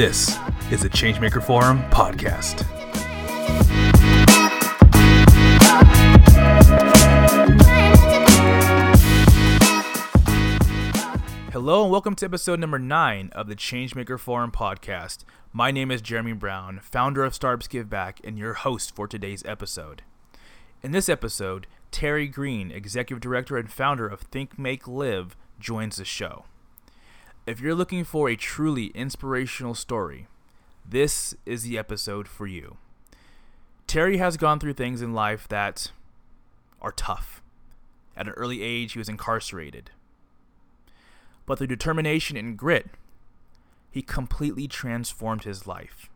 This is the Changemaker Forum podcast. Hello and welcome to episode number nine of the Changemaker Forum podcast. My name is Jeremy Brown, founder of Startups Give Back, and your host for today's episode. In this episode, Terry Green, executive director and founder of Think Make Live, joins the show. If you're looking for a truly inspirational story, this is the episode for you. Terry has gone through things in life that are tough. At an early age, he was incarcerated but through determination and grit, he completely transformed his life.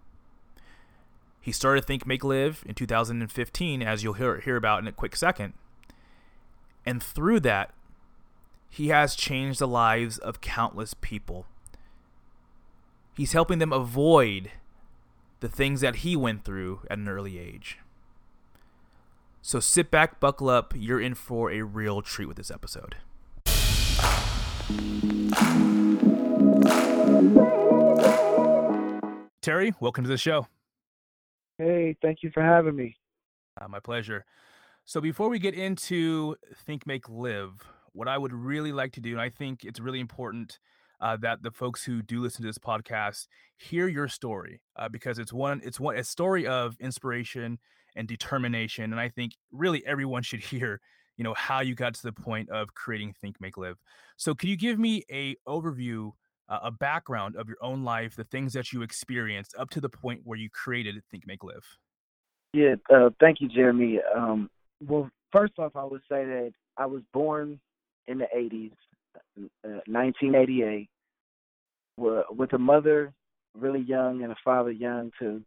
He started Think Make Live in 2015, as you'll hear, hear about in a quick second. And through that, he has changed the lives of countless people. He's helping them avoid the things that he went through at an early age. So sit back, buckle up. You're in for a real treat with this episode. Terry, welcome to the show. Hey, thank you for having me. Uh, my pleasure. So, before we get into Think Make Live, what I would really like to do, and I think it's really important uh, that the folks who do listen to this podcast hear your story uh, because it's one, it's one, a story of inspiration and determination, and I think really everyone should hear you know how you got to the point of creating think make live. So can you give me a overview uh, a background of your own life the things that you experienced up to the point where you created think make live? Yeah uh, thank you jeremy. Um, well first off i would say that i was born in the 80s uh, 1988 with a mother really young and a father young too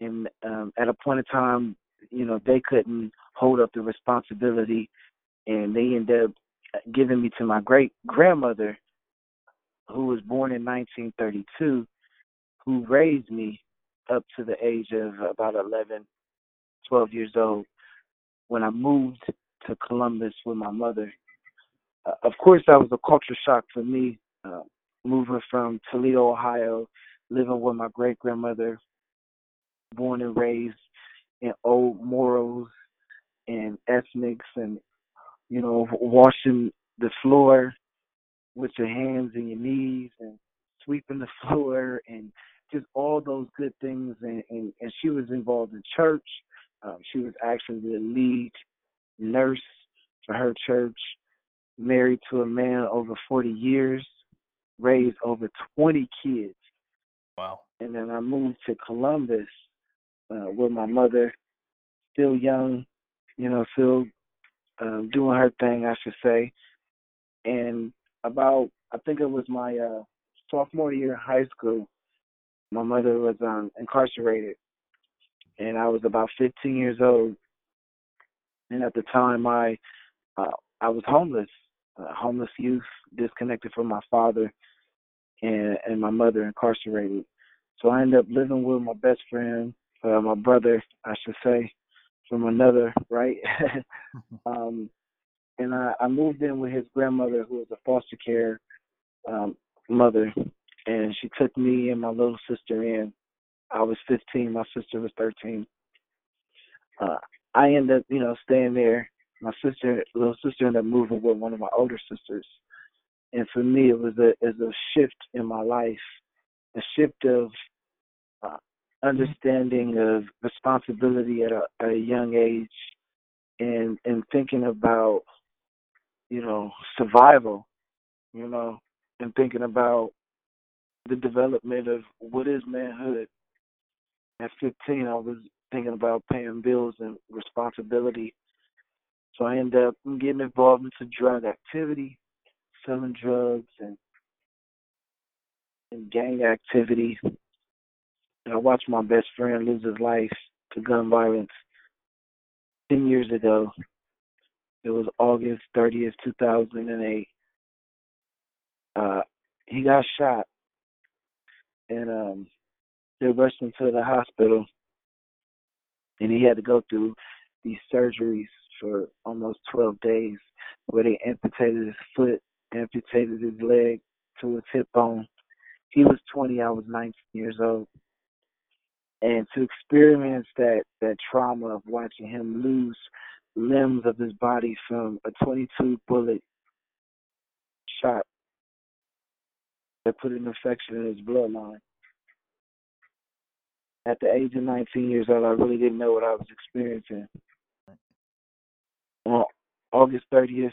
and um, at a point in time you know they couldn't hold up the responsibility, and they ended up giving me to my great grandmother, who was born in 1932, who raised me up to the age of about 11, 12 years old. When I moved to Columbus with my mother, uh, of course that was a culture shock for me, uh, moving from Toledo, Ohio, living with my great grandmother, born and raised in old morals and ethnics and you know washing the floor with your hands and your knees and sweeping the floor and just all those good things. And and, and she was involved in church. Um, she was actually the lead nurse for her church married to a man over 40 years raised over 20 kids wow and then i moved to columbus uh, with my mother still young you know, still um, doing her thing, I should say. And about, I think it was my uh, sophomore year in high school, my mother was um, incarcerated, and I was about 15 years old. And at the time, I uh, I was homeless, uh, homeless youth, disconnected from my father, and and my mother incarcerated. So I ended up living with my best friend, uh, my brother, I should say, from another, right? um, and I, I moved in with his grandmother, who was a foster care um, mother, and she took me and my little sister in. I was 15, my sister was 13. Uh, I ended up, you know, staying there. My sister, little sister, ended up moving with one of my older sisters, and for me, it was a, was a shift in my life, a shift of uh, understanding of responsibility at a, at a young age and and thinking about you know survival you know and thinking about the development of what is manhood. At 15 i was thinking about paying bills and responsibility so i ended up getting involved into drug activity selling drugs and and gang activity And I watched my best friend lose his life to gun violence 10 years ago. It was August 30th, 2008. Uh, he got shot and um, they rushed him to the hospital and he had to go through these surgeries for almost 12 days where they amputated his foot, amputated his leg to his hip bone. he was 20, I was 19 years old. And to experience that that trauma of watching him lose limbs of his body from a 22 bullet shot that put an infection in his bloodline. At the age of 19 years old, I really didn't know what I was experiencing. On August 30th,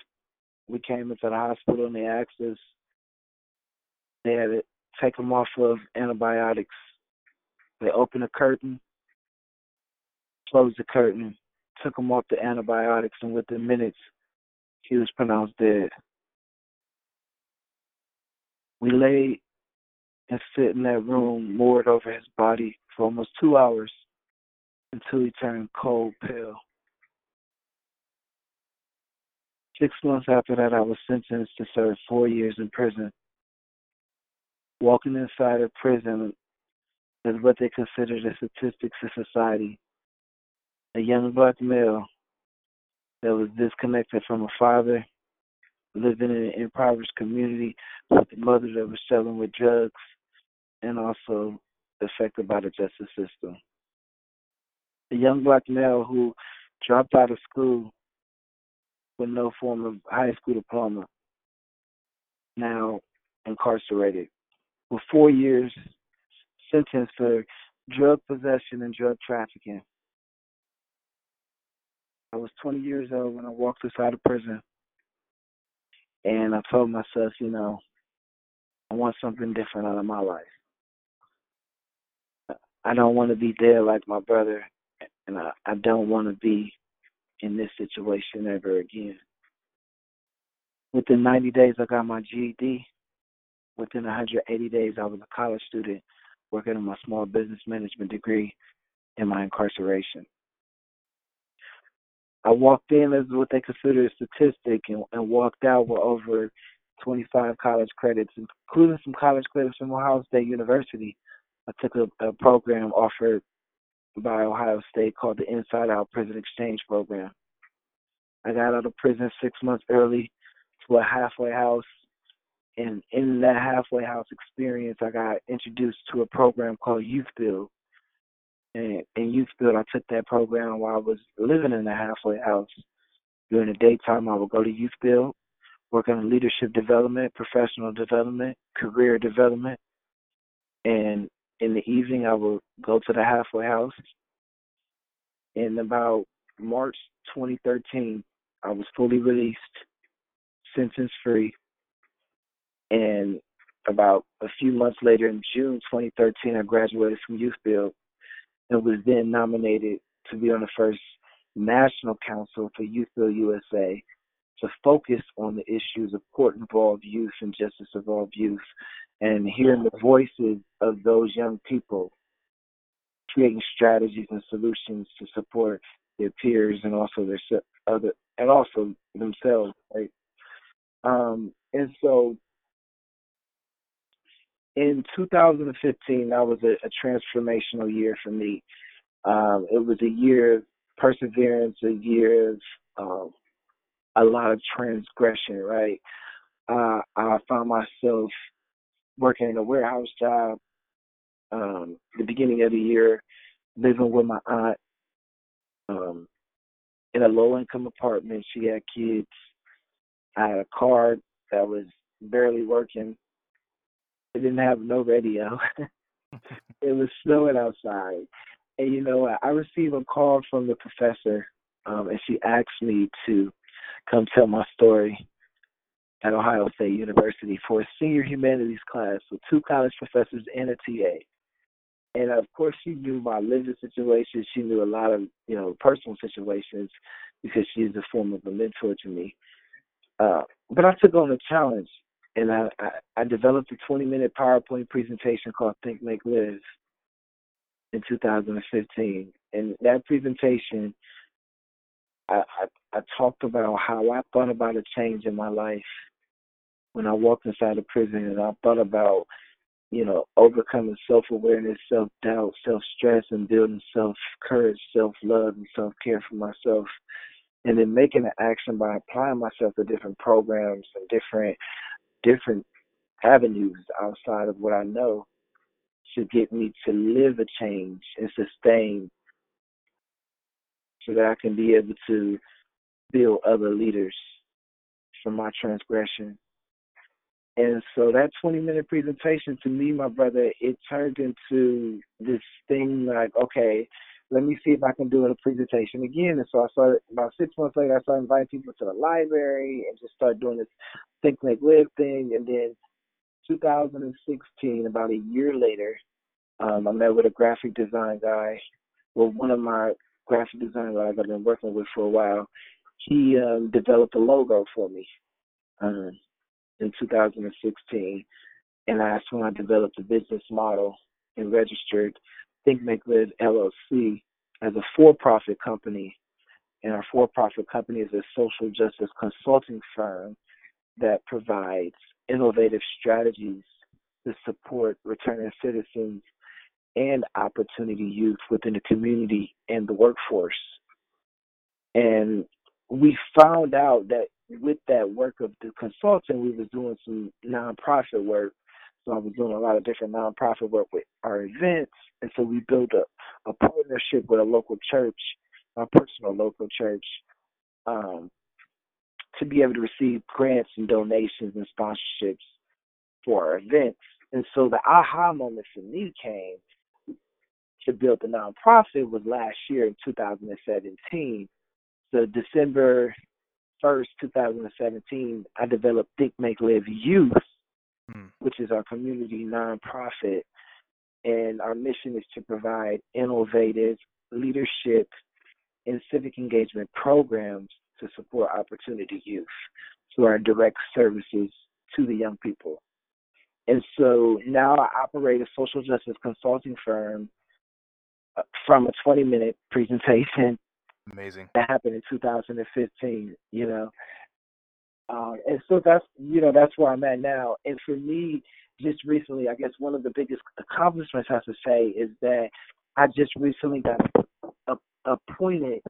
we came into the hospital and they asked us, they had to take him off of antibiotics. They opened the curtain, closed the curtain, took him off the antibiotics, and within minutes, he was pronounced dead. We lay and sit in that room, moored over his body for almost two hours until he turned cold pale. Six months after that, I was sentenced to serve four years in prison. Walking inside a prison is what they consider the statistics of society. A young black male that was disconnected from a father living in an impoverished community with a mother that was struggling with drugs and also affected by the justice system. A young black male who dropped out of school with no form of high school diploma, now incarcerated for four years, sentenced for drug possession and drug trafficking. I was 20 years old when I walked inside of prison. And I told myself, you know, I want something different out of my life. I don't want to be there like my brother, and I, I don't want to be in this situation ever again. Within 90 days, I got my GED. Within 180 days, I was a college student working on my small business management degree in my incarceration. I walked in as what they consider a statistic and, and walked out with over 25 college credits, including some college credits from Ohio State University. I took a, a program offered by Ohio State called the Inside Out Prison Exchange Program. I got out of prison six months early to a halfway house. And in that halfway house experience, I got introduced to a program called Youth Build, and in youth build, I took that program while I was living in the halfway house. During the daytime, I would go to youth build, work on leadership development, professional development, career development, and in the evening, I would go to the halfway house. In about March 2013, I was fully released, sentence free, and about a few months later, in June 2013, I graduated from youth build and was then nominated to be on the first national council for Youth Build USA to focus on the issues of court involved youth and justice involved youth and hearing the voices of those young people creating strategies and solutions to support their peers and also their other and also themselves right um and so in 2015, that was a, a transformational year for me. Um, it was a year of perseverance, a year of um, a lot of transgression, right? Uh, I found myself working in a warehouse job um, the beginning of the year, living with my aunt um, in a low income apartment. She had kids. I had a car that was barely working. It didn't have no radio. it was snowing outside. And you know, I received a call from the professor, um, and she asked me to come tell my story at Ohio State University for a senior humanities class with two college professors and a TA. And of course, she knew my living situation. She knew a lot of you know personal situations because she's a form of a mentor to me. Uh, but I took on the challenge and I, I, I developed a 20 minute PowerPoint presentation called Think Make Live in 2015. And that presentation, I, I, I talked about how I thought about a change in my life when I walked inside the prison, and I thought about you know overcoming self awareness, self doubt, self stress, and building self courage, self love, and self care for myself. And then making an action by applying myself to different programs and different different avenues outside of what I know to get me to live a change and sustain so that I can be able to build other leaders from my transgression. And so that 20 minute presentation to me, my brother, it turned into this thing like, okay, let me see if I can do a presentation again. And so I started about six months later, I started inviting people to the library and just started doing this think, make, live thing. And then 2016, about a year later, um, I met with a graphic design guy. Well, one of my graphic design guys I've been working with for a while. He um, developed a logo for me um, in 2016, and that's when I developed a business model and registered Think Make Live LLC as a for-profit company. And our for-profit company is a social justice consulting firm that provides innovative strategies to support returning citizens and opportunity youth within the community and the workforce. And we found out that with that work of the consulting, we was doing some nonprofit work. So I was doing a lot of different nonprofit work with our events, and so we built a, a partnership with a local church, a personal local church, um, to be able to receive grants and donations and sponsorships for our events. And so the aha moment for me came to build the nonprofit was last year in 2017. So December 1st, 2017, I developed Think Make Live Youth, hmm. which is our community nonprofit. And our mission is to provide innovative leadership and civic engagement programs to support opportunity youth through our direct services to the young people. And so now I operate a social justice consulting firm from a 20 minute presentation. Amazing. That happened in 2015, you know. Uh, and so that's, you know, that's where I'm at now. And for me, just recently, I guess one of the biggest accomplishments I have to say is that I just recently got appointed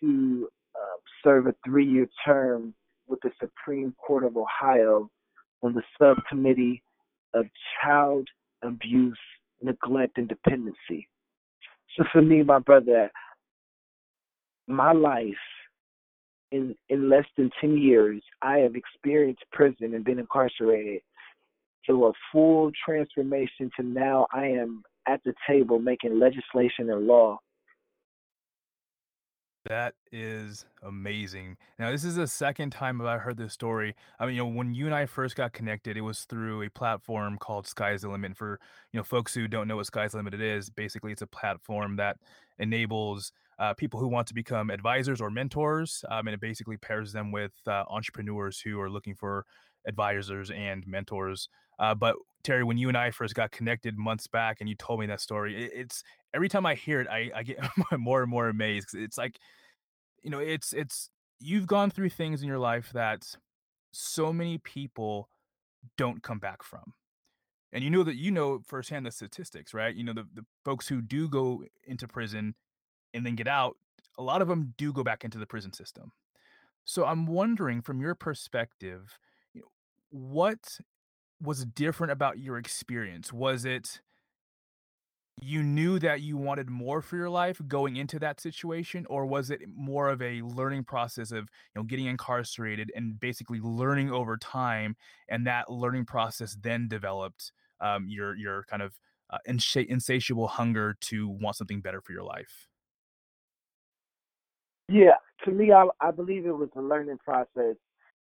to uh, serve a three year term with the Supreme Court of Ohio on the subcommittee of child abuse, neglect, and dependency. So for me, my brother, my life in in less than ten years, I have experienced prison and been incarcerated. To a full transformation to now I am at the table making legislation and law that is amazing. Now, this is the second time I've heard this story. I mean, you know, when you and I first got connected, it was through a platform called Sky's the Limit. For you know, folks who don't know what Sky's the Limit is, basically, it's a platform that enables uh, people who want to become advisors or mentors, um, and it basically pairs them with uh, entrepreneurs who are looking for advisors and mentors. Uh, but Terry, when you and I first got connected months back, and you told me that story, it, it's every time I hear it, I, I get more and more amazed. It's like, you know, it's it's you've gone through things in your life that so many people don't come back from. And you know that you know firsthand the statistics, right? You know, the, the folks who do go into prison and then get out, a lot of them do go back into the prison system. So I'm wondering from your perspective, you know, what was different about your experience? Was it you knew that you wanted more for your life going into that situation or was it more of a learning process of you know getting incarcerated and basically learning over time and that learning process then developed um, your your kind of uh, insatiable hunger to want something better for your life yeah to me i, I believe it was a learning process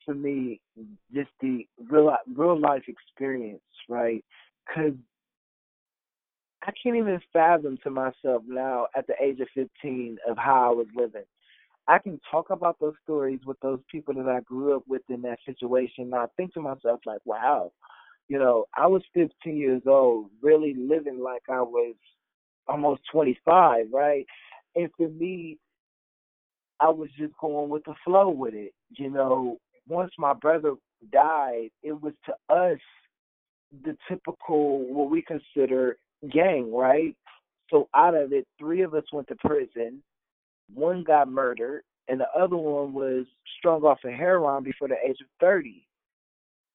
to me just the real real life experience right because I can't even fathom to myself now at the age of 15 of how I was living. I can talk about those stories with those people that I grew up with in that situation. And I think to myself, like, wow, you know, I was 15 years old, really living like I was almost 25, right? And for me, I was just going with the flow with it. You know, once my brother died, it was to us the typical, what we consider gang, right? So out of it, three of us went to prison. One got murdered, and the other one was strung off of heroin before the age of 30.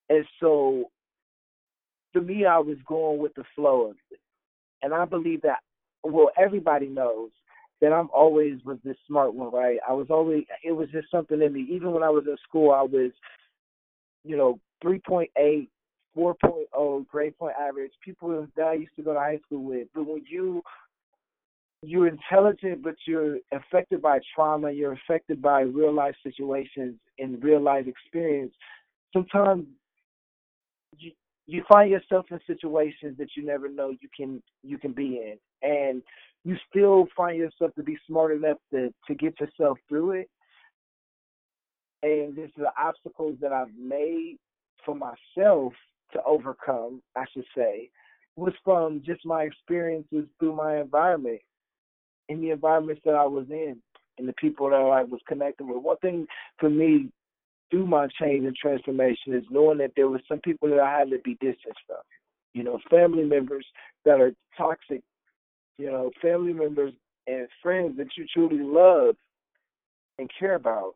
And so for me, I was going with the flow of it, and I believe that. Well, everybody knows that I'm always was this smart one, right? I was always. It was just something in me. Even when I was in school, I was, you know, 3.8, 4.0 grade point average. People that I used to go to high school with. But when you you're intelligent, but you're affected by trauma. You're affected by real life situations and real life experience. Sometimes you, you find yourself in situations that you never know you can you can be in, and you still find yourself to be smart enough to to get yourself through it. And this is the obstacles that I've made for myself to overcome, I should say, was from just my experiences through my environment in the environments that I was in and the people that I was connected with. One thing for me through my change and transformation is knowing that there were some people that I had to be distanced from. You know, family members that are toxic, you know, family members and friends that you truly love and care about.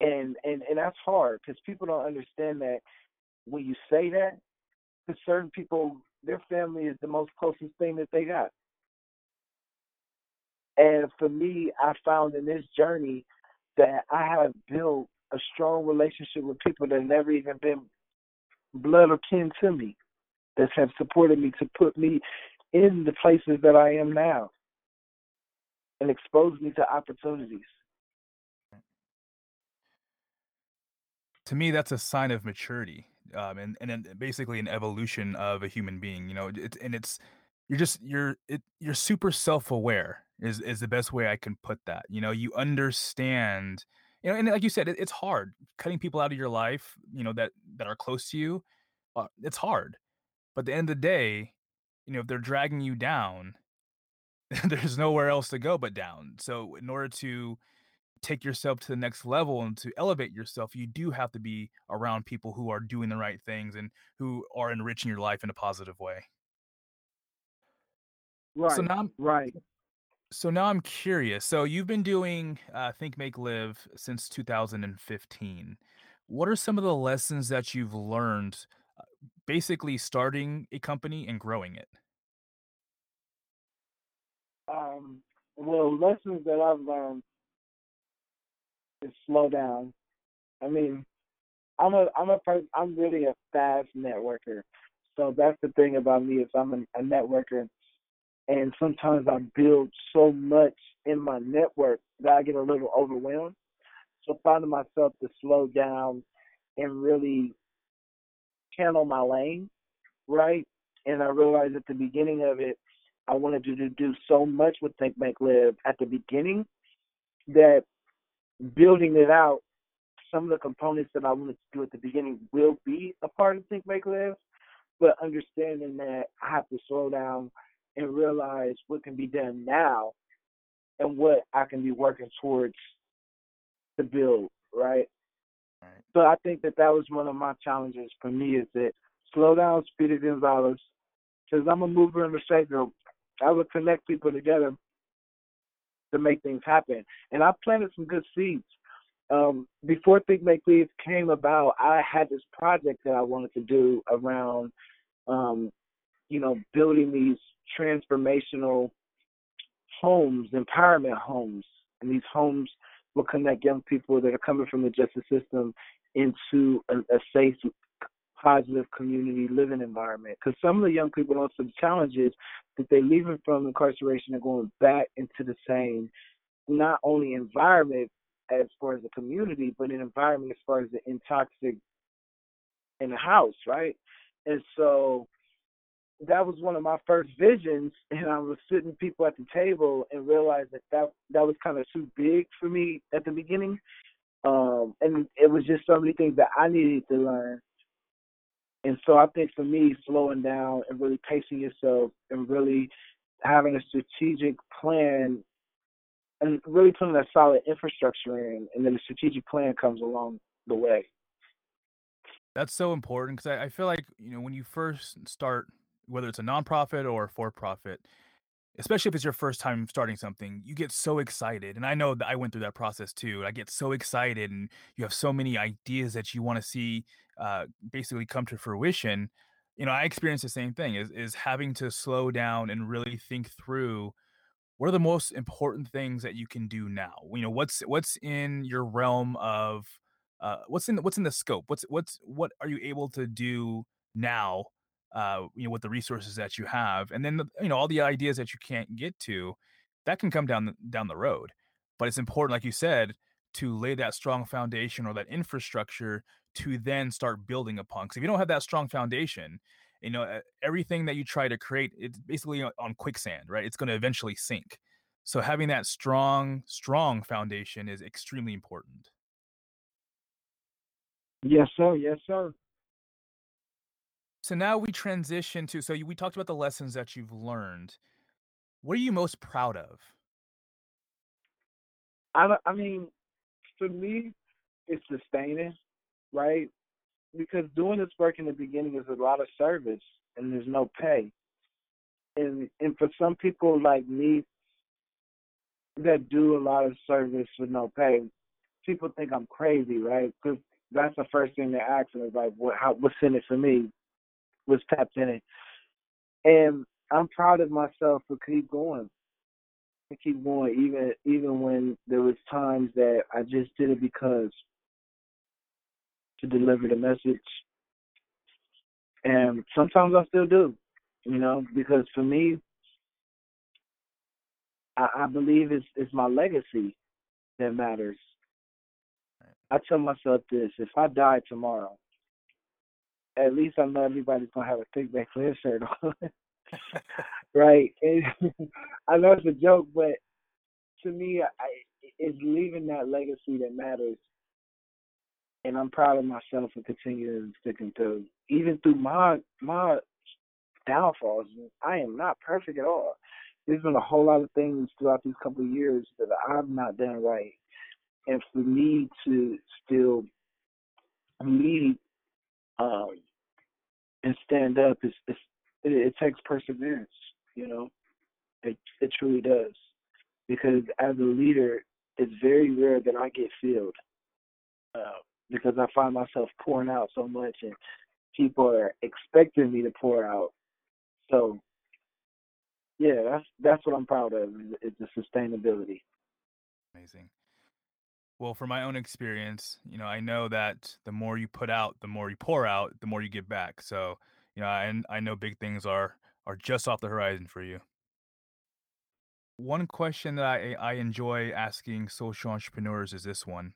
And and and that's hard because people don't understand that when you say that, to certain people, their family is the most closest thing that they got. And for me, I found in this journey that I have built a strong relationship with people that never even been blood or kin to me, that have supported me to put me in the places that I am now and expose me to opportunities. To me, that's a sign of maturity, um, and and basically an evolution of a human being. You know, it, and it's you're just you're it, you're super self aware is is the best way I can put that. You know, you understand, you know, and like you said, it, it's hard cutting people out of your life. You know that that are close to you. Uh, it's hard, but at the end of the day, you know, if they're dragging you down, there's nowhere else to go but down. So in order to take yourself to the next level and to elevate yourself, you do have to be around people who are doing the right things and who are enriching your life in a positive way. Right. So now, right. So now I'm curious. So you've been doing uh, Think Make Live since 2015. What are some of the lessons that you've learned, basically starting a company and growing it? Um, well, lessons that I've learned is slow down. I mean, I'm a I'm a person, I'm really a fast networker. So that's the thing about me is I'm a, a networker and sometimes I build so much in my network that I get a little overwhelmed. So finding myself to slow down and really channel my lane, right? And I realized at the beginning of it, I wanted to do so much with Think Make Live at the beginning that building it out, some of the components that I wanted to do at the beginning will be a part of Think Make Live, but understanding that I have to slow down and realize what can be done now and what I can be working towards to build, right? So I think that that was one of my challenges for me is that slow down, speed Speedy Gonzalez, because I'm a mover and a shaker. I would connect people together to make things happen. And I planted some good seeds. Um, before Think Make Live came about, I had this project that I wanted to do around, um, you know, building these transformational homes, empowerment homes, and these homes will connect young people that are coming from the justice system into a, a safe, positive community living environment. Because some of the young people also the challenges that they're leaving from incarceration and going back into the same, not only environment as far as the community, but an environment as far as the intoxic in the house, right? And so that was one of my first visions, and I was sitting people at the table and realized that that that was kind of too big for me at the beginning, um, and it was just so many things that I needed to learn. And so I think for me, slowing down and really pacing yourself and really having a strategic plan and really putting a solid infrastructure in, and then the strategic plan comes along the way. That's so important because I, I feel like you know when you first start whether it's a nonprofit or for profit, especially if it's your first time starting something, you get so excited. And I know that I went through that process too. I get so excited, and you have so many ideas that you want to see uh, basically come to fruition. You know, I experienced the same thing is is having to slow down and really think through what are the most important things that you can do now. You know, what's what's in your realm of uh, what's in what's in the scope. What's what's what are you able to do now uh, you know, with the resources that you have, and then the, you know all the ideas that you can't get to, that can come down down the road. But it's important, like you said, to lay that strong foundation or that infrastructure to then start building upon. Because if you don't have that strong foundation, you know everything that you try to create, it's basically on quicksand, right? It's going to eventually sink. So having that strong, strong foundation is extremely important. Yes, sir. Yes, sir. So now we transition to so we talked about the lessons that you've learned. What are you most proud of? I I mean, for me, it's sustaining, right? Because doing this work in the beginning is a lot of service and there's no pay. And and for some people like me that do a lot of service with no pay, people think I'm crazy, right? Because that's the first thing they ask me is like, what how what's in it for me? Was tapped in it. And I'm proud of myself for keep going. To keep going even even when there was times that I just did it because to deliver the message. And sometimes I still do, you know, because for me I, I believe it's it's my legacy that matters. I tell myself this, if I die tomorrow, at least I know everybody's gonna have a Think Make Live shirt on, right? I know it's a joke, but to me, I, it's leaving that legacy that matters, and I'm proud of myself for continuing sticking through, even through my my downfalls. I am not perfect at all. There's been a whole lot of things throughout these couple of years that I've not done right, and for me to still lead um, and stand up is, is it, it takes perseverance. You know, it it truly does. Because as a leader, it's very rare that I get filled. Uh, because I find myself pouring out so much, and people are expecting me to pour out. So, yeah, that's that's what I'm proud of. Is the sustainability. Amazing. Well, from my own experience, you know, I know that the more you put out, the more you pour out, the more you get back. So, you know, and I know big things are are just off the horizon for you. One question that I I enjoy asking social entrepreneurs is this one.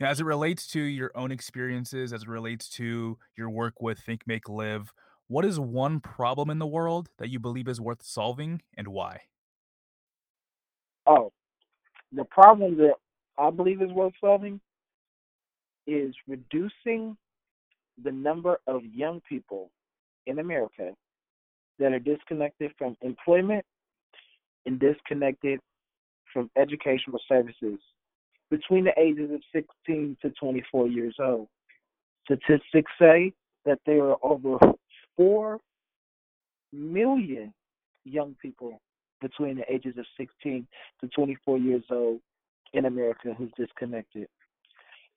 You know, as it relates to your own experiences, as it relates to your work with Think Make Live, what is one problem in the world that you believe is worth solving and why? Oh, the problem that I believe is worth solving is reducing the number of young people in America that are disconnected from employment and disconnected from educational services between the ages of 16 to 24 years old. Statistics say that there are over 4 million young people between the ages of 16 to 24 years old in America who's disconnected.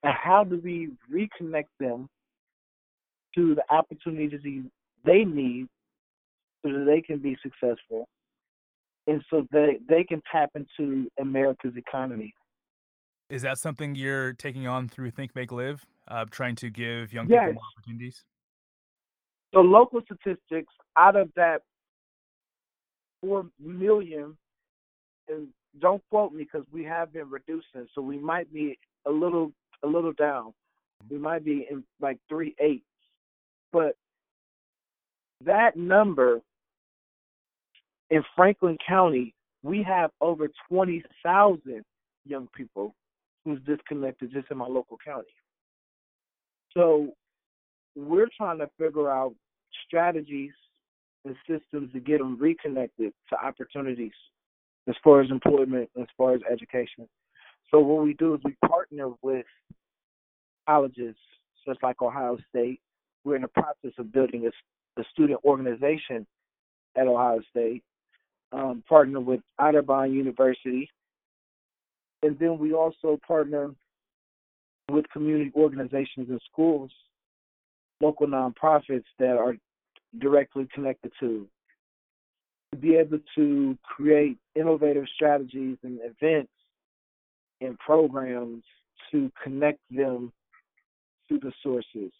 And how do we reconnect them to the opportunities they need so that they can be successful and so they they can tap into America's economy. Is that something you're taking on through Think Make Live, uh, trying to give young yes. people more opportunities? So local statistics out of that four million, and don't quote me because we have been reducing, so we might be a little a little down. We might be in like three eight, but that number in Franklin County, we have over 20,000 young people who's disconnected just in my local county. So we're trying to figure out strategies and systems to get them reconnected to opportunities as far as employment, as far as education. So what we do is we partner with colleges, such like Ohio State. We're in the process of building a the student organization at Ohio State. um, partner with Otterbein University. And then we also partner with community organizations and schools, local nonprofits that are directly connected to, to be able to create innovative strategies and events and programs to connect them to the sources.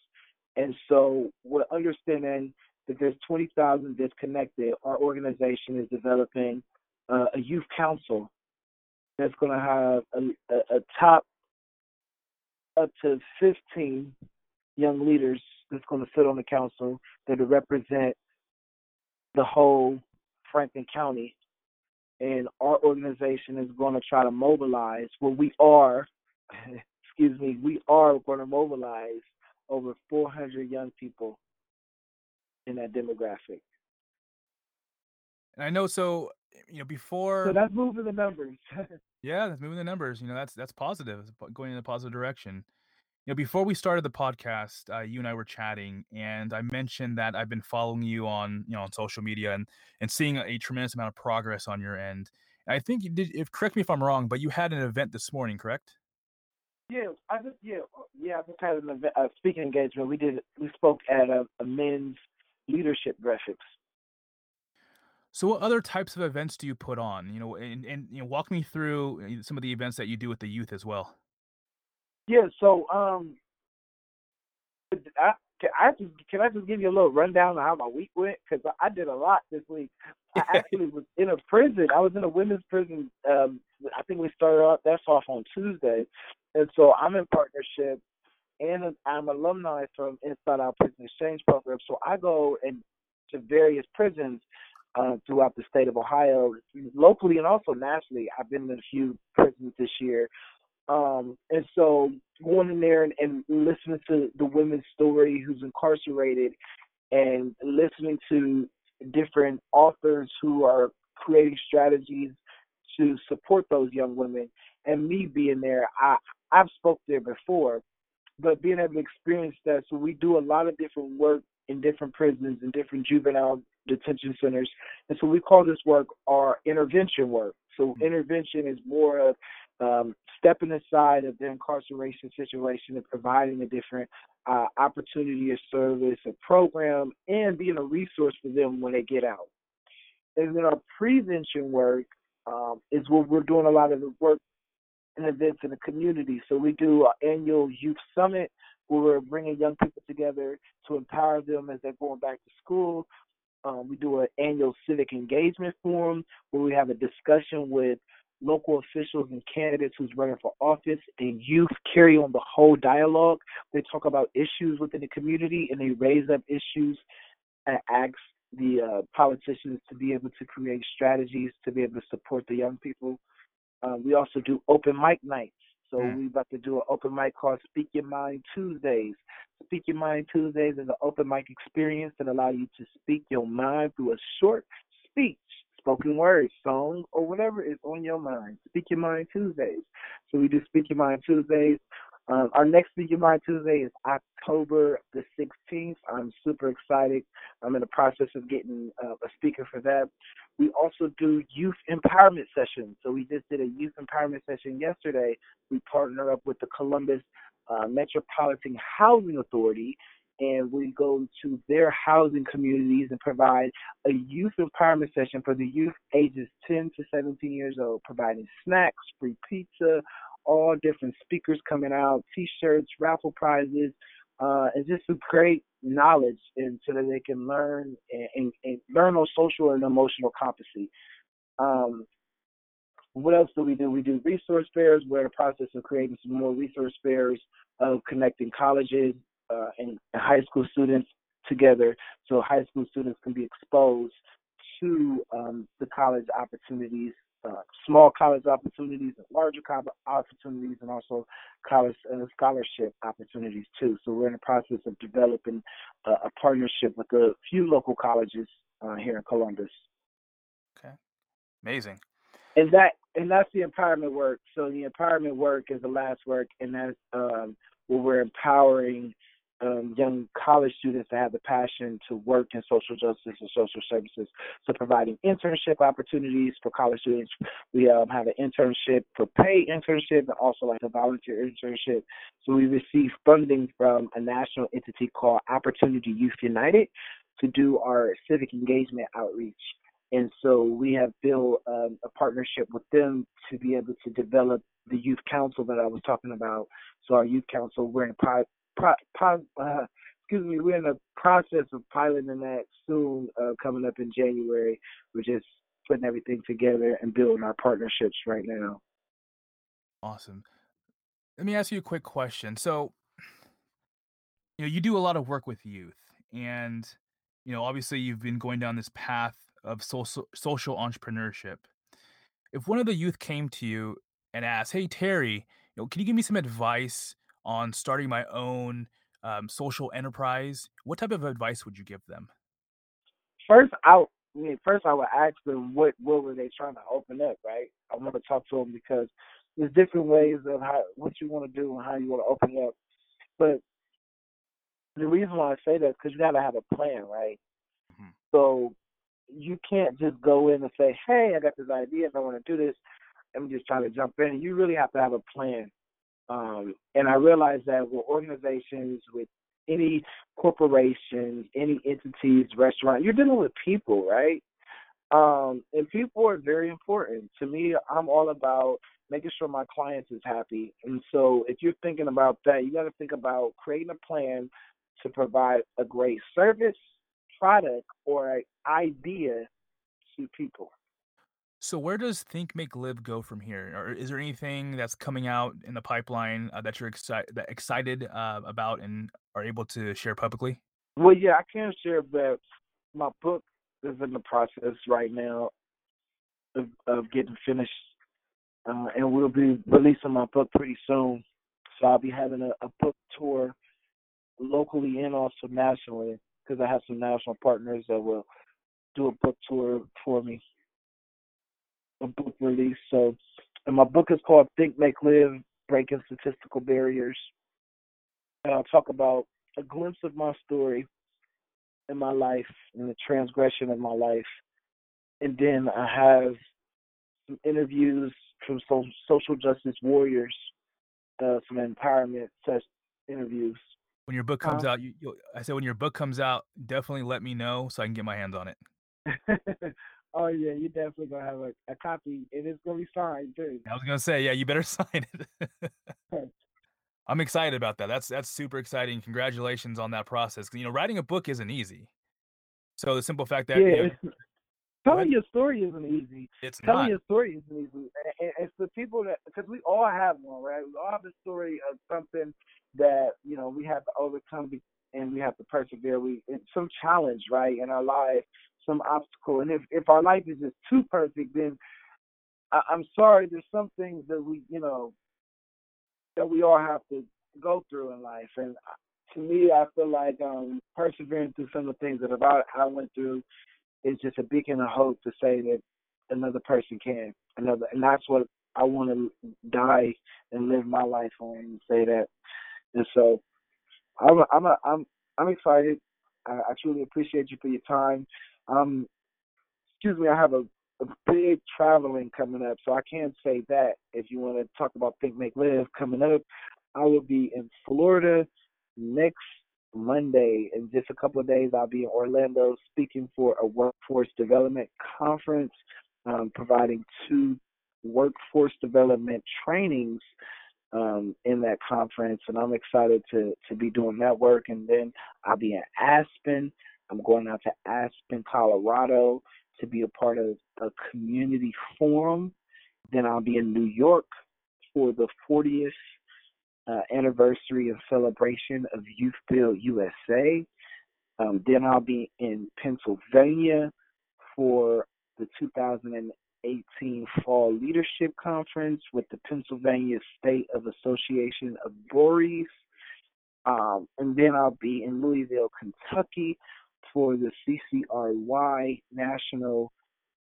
And so we're understanding that there's 20,000 disconnected. Our organization is developing uh, a youth council that's going to have a, a, a top up to 15 young leaders that's going to sit on the council that represent the whole Franklin County. And our organization is going to try to mobilize. Well, we are, excuse me, we are going to mobilize over 400 young people in that demographic. And I know so you know before So that's moving the numbers. yeah, that's moving the numbers. You know that's that's positive. It's going in a positive direction. You know, before we started the podcast, uh, you and I were chatting, and I mentioned that I've been following you on you know on social media and and seeing a tremendous amount of progress on your end. And I think you did. If correct me if I'm wrong, but you had an event this morning, correct? Yeah, I just yeah yeah I just had an event, a speaking engagement. We did we spoke at a, a men's leadership breakfast. So, what other types of events do you put on? You know, and, and you know, walk me through uh, some of the events that you do with the youth as well. Yeah, so um, I, can I just can I just give you a little rundown of how my week went? Because I did a lot this week. I actually was in a prison. I was in a women's prison. Um, I think we started off that's off on Tuesday, and so I'm in partnership, and I'm alumni from Inside Out Prison Exchange Program. So I go and to various prisons uh, throughout the state of Ohio, locally and also nationally. I've been in a few prisons this year. Um, and so going in there and, and listening to the women's story who's incarcerated and listening to different authors who are creating strategies to support those young women and me being there i i've spoke there before but being able to experience that so we do a lot of different work in different prisons and different juvenile detention centers. And so we call this work our intervention work. So mm-hmm. intervention is more of um, stepping aside of the incarceration situation and providing a different uh, opportunity of service, a program, and being a resource for them when they get out. And then our prevention work um, is where we're doing a lot of the work and events in the community. So we do an annual youth summit where we're bringing young people together to empower them as they're going back to school. Um, we do an annual civic engagement forum where we have a discussion with local officials and candidates who's running for office and youth carry on the whole dialogue. They talk about issues within the community and they raise up issues and ask the uh, politicians to be able to create strategies to be able to support the young people. Um, we also do open mic nights so mm. we about to do an open mic called Speak Your Mind Tuesdays. Speak Your Mind Tuesdays is an open mic experience that allow you to speak your mind through a short speech, spoken word, song, or whatever is on your mind. Speak Your Mind Tuesdays. So we do Speak Your Mind Tuesdays. Um, our next Speak Your Mind Tuesday is October the 16th. I'm super excited. I'm in the process of getting uh, a speaker for that. We also do youth empowerment sessions. So we just did a youth empowerment session yesterday. We partner up with the Columbus uh, Metropolitan Housing Authority, and we go to their housing communities and provide a youth empowerment session for the youth ages 10 to 17 years old, providing snacks, free pizza, all different speakers coming out, T-shirts, raffle prizes, uh, and just to create knowledge and so that they can learn and, and, and learn on social and emotional competency. Um, what else do we do? We do resource fairs. We're in the process of creating some more resource fairs of connecting colleges uh, and high school students together so high school students can be exposed to um, the college opportunities uh, small college opportunities and larger college opportunities, and also college uh, scholarship opportunities too. So we're in the process of developing uh, a partnership with a few local colleges uh, here in Columbus. Okay, amazing. And that and that's the empowerment work. So the empowerment work is the last work, and that's um, where we're empowering um, young college students that have the passion to work in social justice and social services. So providing internship opportunities for college students. We um, have an internship for pay internship and also like a volunteer internship. So we receive funding from a national entity called Opportunity Youth United to do our civic engagement outreach. And so we have built um, a partnership with them to be able to develop the youth council that I was talking about. So our youth council, we're in pilot, uh, excuse me, we're in the process of piloting that soon, uh, coming up in January. We're just putting everything together and building our partnerships right now. Awesome. Let me ask you a quick question. So, you know, you do a lot of work with youth, and you know, obviously, you've been going down this path of social social entrepreneurship. If one of the youth came to you and asked, "Hey, Terry, you know, can you give me some advice on starting my own um, social enterprise?" What type of advice would you give them? First, I, I mean, first I would ask them what what were they trying to open up, right? I want to talk to them because there's different ways of how what you want to do and how you want to open up. But the reason why I say that is because you got to have a plan, right? Mm-hmm. So you can't just go in and say, "Hey, I got this idea and I want to do this." I'm just trying to jump in. You really have to have a plan. Um, and I realize that with organizations, with any corporations, any entities, restaurant, you're dealing with people, right? Um, and people are very important. To me, I'm all about making sure my clients is happy. And so if you're thinking about that, you got to think about creating a plan to provide a great service, product, or idea to people. So where does Think Make Live go from here? Or is there anything that's coming out in the pipeline uh, that you're excited that excited uh, about and are able to share publicly? Well, yeah, I can share that my book is in the process right now of, of getting finished, uh, and we'll be releasing my book pretty soon. So I'll be having a, a book tour locally and also nationally because I have some national partners that will do a book tour for me, a book release. So, and my book is called Think, Make, Live: Breaking Statistical Barriers, and I'll talk about a glimpse of my story in my life and the transgression of my life, and then I have some interviews from some social justice warriors, uh, some empowerment such interviews when your book comes uh, out, you, I said when your book comes out, definitely let me know so I can get my hands on it. oh yeah, you're definitely gonna have a, a copy, and it's gonna be signed too. I was gonna say, yeah, you better sign it. I'm excited about that. That's that's super exciting. Congratulations on that process. You know, writing a book isn't easy. So the simple fact that yeah, you know, telling your story isn't easy. It's telling not. your story isn't easy. And it's the people that because we all have one, right? We all have a story of something that you know we have to overcome and we have to persevere. We some challenge, right, in our life, some obstacle, and if if our life is just too perfect, then I, I'm sorry. There's some things that we you know that we all have to go through in life, and to me, I feel like um persevering through some of the things that I, I went through is just a beacon of hope to say that another person can another, and that's what I want to die and live my life on and say that and so I'm a, I'm a, I'm I'm excited. I, I truly appreciate you for your time. Um, excuse me, I have a, a big traveling coming up, so I can't say that. If you want to talk about Think Make Live coming up, I will be in Florida next Monday. In just a couple of days, I'll be in Orlando speaking for a workforce development conference, um, providing two workforce development trainings um, in that conference, and I'm excited to to be doing that work. And then I'll be in Aspen. I'm going out to Aspen, Colorado, to be a part of a community forum. Then I'll be in New York for the 40th uh, anniversary and celebration of Youth Build USA. Um, then I'll be in Pennsylvania for the 2018 Fall Leadership Conference with the Pennsylvania State of Association of Breweries. Um, and then I'll be in Louisville, Kentucky for the CCRY National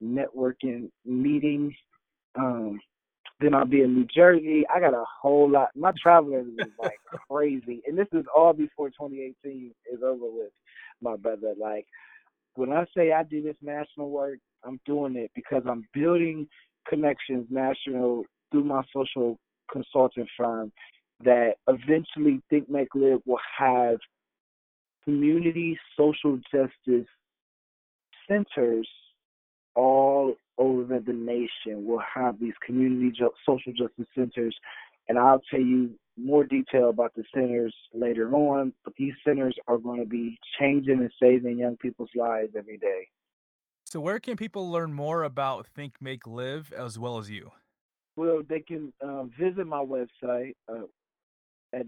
Networking Meeting um, Then I'll be in New Jersey. I got a whole lot. My traveling is like crazy, and this is all before 2018 is over with, my brother. Like when I say I do this national work, I'm doing it because I'm building connections national through my social consulting firm that eventually Think Make Live will have community social justice centers all over the nation. We'll have these community ju- social justice centers, and I'll tell you more detail about the centers later on. But these centers are going to be changing and saving young people's lives every day. So, where can people learn more about Think Make Live as well as you? Well, they can um, visit my website uh, at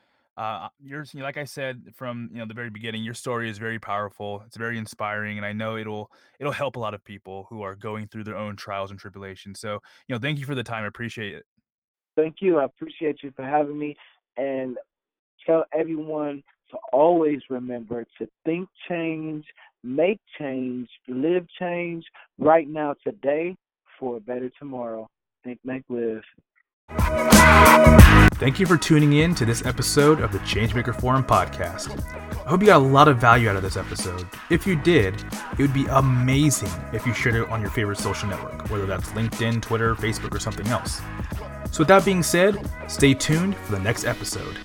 Uh, yours, like I said from you know the very beginning, your story is very powerful. It's very inspiring, and I know it'll it'll help a lot of people who are going through their own trials and tribulations. So, you know, thank you for the time. I appreciate it. Thank you. I appreciate you for having me, and tell everyone to always remember to think change, make change, live change right now, today, for a better tomorrow. Think, make, live. Thank you for tuning in to this episode of the Changemaker Forum podcast. I hope you got a lot of value out of this episode. If you did, it would be amazing if you shared it on your favorite social network, whether that's LinkedIn, Twitter, Facebook, or something else. So, with that being said, stay tuned for the next episode.